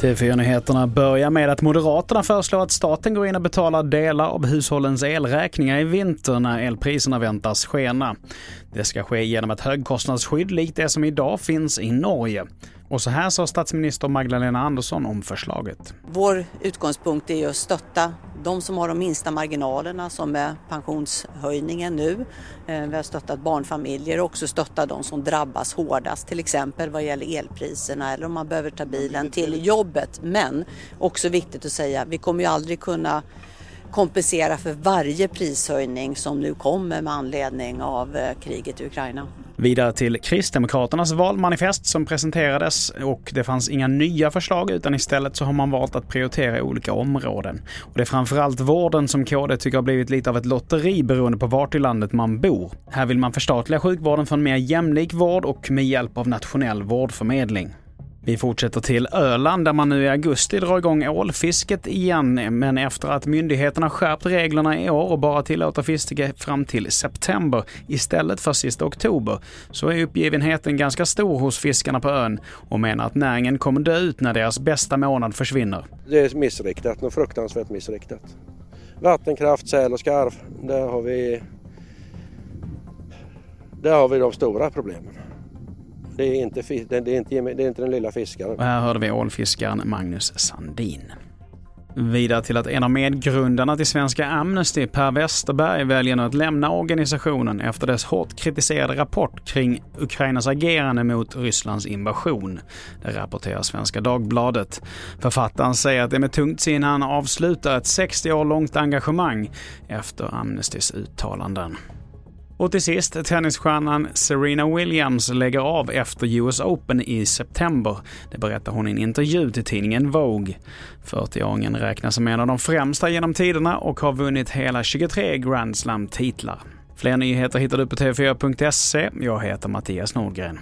TV4-nyheterna börjar med att Moderaterna föreslår att staten går in och betalar delar av hushållens elräkningar i vinter när elpriserna väntas skena. Det ska ske genom ett högkostnadsskydd likt det som idag finns i Norge. Och så här sa statsminister Magdalena Andersson om förslaget. Vår utgångspunkt är att stötta de som har de minsta marginalerna som är pensionshöjningen nu. Eh, vi har stöttat barnfamiljer och också stöttat de som drabbas hårdast, till exempel vad gäller elpriserna eller om man behöver ta bilen till jobbet. Men också viktigt att säga, vi kommer ju aldrig kunna kompensera för varje prishöjning som nu kommer med anledning av eh, kriget i Ukraina. Vidare till Kristdemokraternas valmanifest som presenterades och det fanns inga nya förslag utan istället så har man valt att prioritera olika områden. Och det är framförallt vården som KD tycker har blivit lite av ett lotteri beroende på vart i landet man bor. Här vill man förstatliga sjukvården för en mer jämlik vård och med hjälp av nationell vårdförmedling. Vi fortsätter till Öland där man nu i augusti drar igång ålfisket igen, men efter att myndigheterna skärpt reglerna i år och bara tillåter fiske fram till september istället för sista oktober, så är uppgivenheten ganska stor hos fiskarna på ön och menar att näringen kommer dö ut när deras bästa månad försvinner. Det är missriktat, något fruktansvärt missriktat. Vattenkraft, säl och skarv, där har vi, där har vi de stora problemen. Det är inte, det är inte, det är inte den lilla fiskaren. Och här hörde vi ålfiskaren Magnus Sandin. Vidare till att en av medgrundarna till Svenska Amnesty, Per Westerberg, väljer nu att lämna organisationen efter dess hårt kritiserade rapport kring Ukrainas agerande mot Rysslands invasion. Det rapporterar Svenska Dagbladet. Författaren säger att det är med tungt sinne han avslutar ett 60 år långt engagemang efter Amnestys uttalanden. Och till sist, tennisstjärnan Serena Williams lägger av efter US Open i september. Det berättar hon i en intervju till tidningen Vogue. 40-åringen räknas som en av de främsta genom tiderna och har vunnit hela 23 Grand Slam-titlar. Fler nyheter hittar du på tv4.se. Jag heter Mattias Nordgren.